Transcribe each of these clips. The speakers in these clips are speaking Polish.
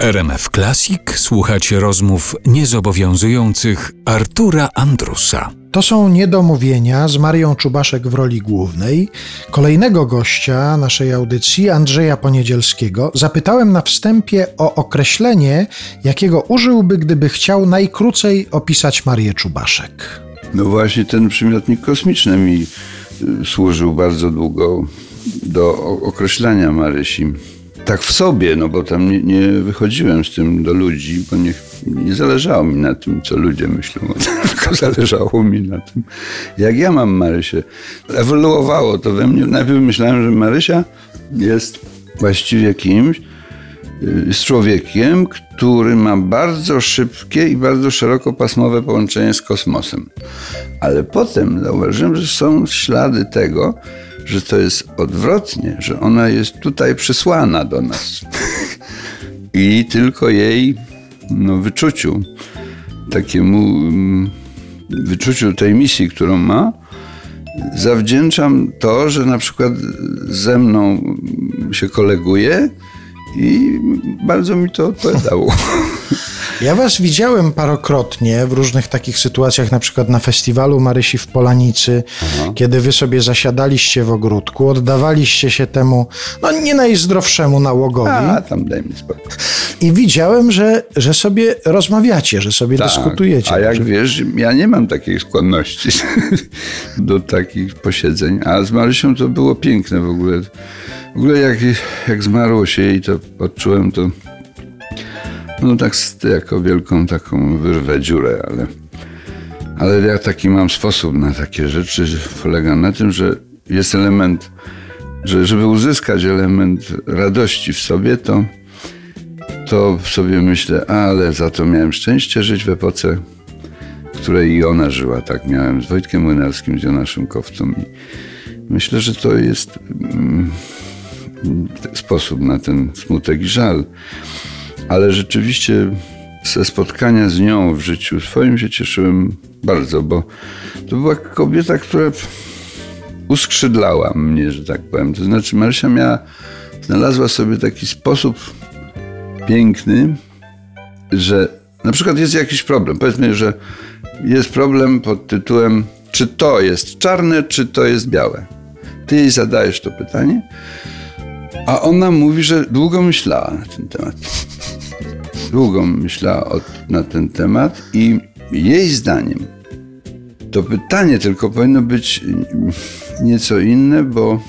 RMF Classic słuchacie rozmów niezobowiązujących Artura Andrusa. To są niedomówienia z Marią Czubaszek w roli głównej. Kolejnego gościa naszej audycji, Andrzeja Poniedzielskiego, zapytałem na wstępie o określenie, jakiego użyłby, gdyby chciał najkrócej opisać Marię Czubaszek. No właśnie ten przymiotnik kosmiczny mi y, służył bardzo długo do określania Marysi tak w sobie, no bo tam nie, nie, wychodziłem z tym do ludzi, bo nie, nie zależało mi na tym, co ludzie myślą, tylko zależało mi na tym, jak ja mam Marysię. Ewoluowało to we mnie. Najpierw myślałem, że Marysia jest właściwie kimś, y, z człowiekiem, który ma bardzo szybkie i bardzo szerokopasmowe połączenie z kosmosem. Ale potem zauważyłem, że są ślady tego, że to jest odwrotnie, że ona jest tutaj przysłana do nas. I tylko jej no, wyczuciu, takiemu mm, wyczuciu tej misji, którą ma, zawdzięczam to, że na przykład ze mną się koleguje i bardzo mi to odpowiadało. Ja was widziałem parokrotnie w różnych takich sytuacjach, na przykład na festiwalu Marysi w Polanicy, Aha. kiedy wy sobie zasiadaliście w ogródku, oddawaliście się temu, no nie najzdrowszemu nałogowi. A, tam daj mi spokój. I widziałem, że, że sobie rozmawiacie, że sobie tak, dyskutujecie. A jak wiesz, ja nie mam takiej skłonności do takich posiedzeń, a z Marysią to było piękne w ogóle. W ogóle jak, jak zmarło się jej, to odczułem to no tak jako wielką taką wyrwę dziurę, ale, ale ja taki mam sposób na takie rzeczy, polega na tym, że jest element, że żeby uzyskać element radości w sobie, to, to sobie myślę, ale za to miałem szczęście żyć w epoce, w której i ona żyła. Tak miałem z Wojtkiem Młynarskim, z Jonaszem Kowcą i myślę, że to jest mm, sposób na ten smutek i żal ale rzeczywiście ze spotkania z nią w życiu swoim się cieszyłem bardzo, bo to była kobieta, która uskrzydlała mnie, że tak powiem. To znaczy Marysia miała, znalazła sobie taki sposób piękny, że na przykład jest jakiś problem. Powiedzmy, że jest problem pod tytułem czy to jest czarne, czy to jest białe. Ty jej zadajesz to pytanie, a ona mówi, że długo myślała na ten temat długo myślała na ten temat i jej zdaniem to pytanie tylko powinno być nieco inne, bo,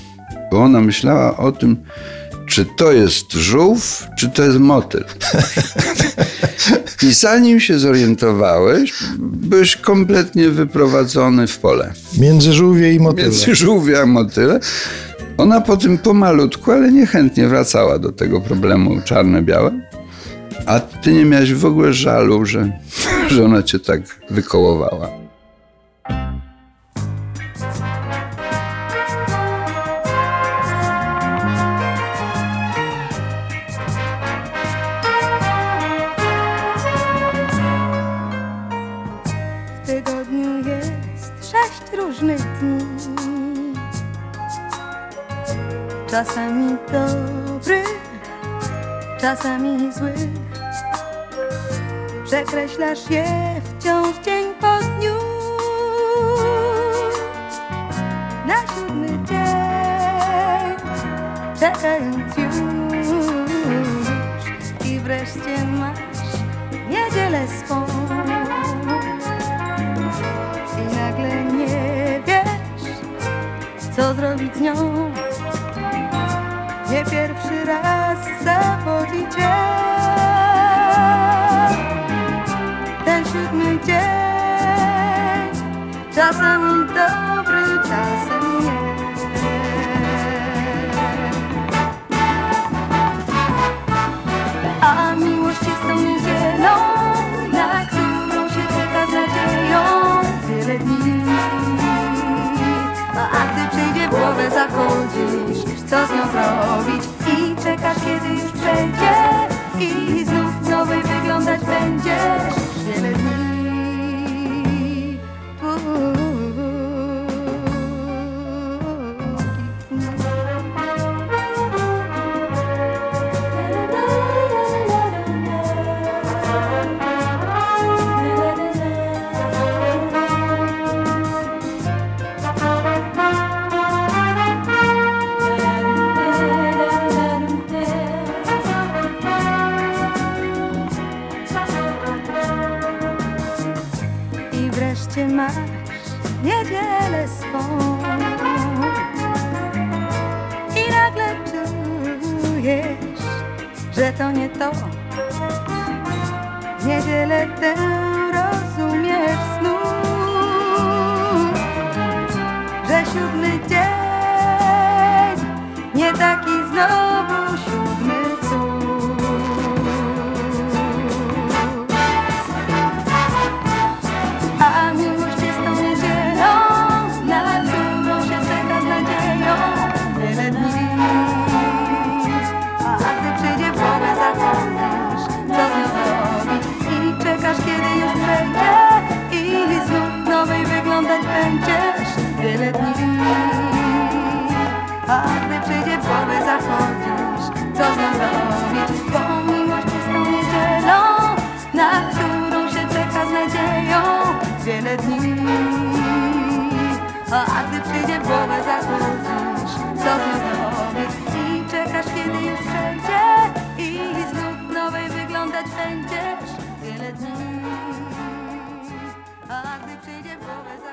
bo ona myślała o tym, czy to jest żółw, czy to jest motyl. I zanim się zorientowałeś, byłeś kompletnie wyprowadzony w pole. Między żółwie i motyle. Między żółwie a motyle. Ona po tym pomalutku, ale niechętnie wracała do tego problemu czarne-białe. A ty nie miałeś w ogóle żalu, że, że ona cię tak wykołowała. W tygodniu jest sześć różnych dni. Czasami dobrych czasami złych Przekreślasz je wciąż dzień po dniu. Na siódmy dzień Czekając już. I wreszcie masz niedzielę swą. I nagle nie wiesz Co zrobić z nią nie pierwszy raz zawodzi cię co z nią zrobić. I czekasz kiedy już przejdzie. I znów nowej wyglądać będziesz masz niedzielę swą. I nagle czujesz, że to nie to. W Niedzielę tę rozumiesz znów Że siódmy dzień nie taki znowu Będziesz wiele dni A gdy przyjdzie w głowy zachodzisz Co z nią zrobić? Bo miłość jest tą niedzielą Na którą się czeka z nadzieją Wiele dni A gdy przyjdzie w głowę zachodzisz Co z nią? I czekasz kiedy już przejdzie I znów nowej wyglądać będziesz Wiele dni a gdy przyjdzie wobec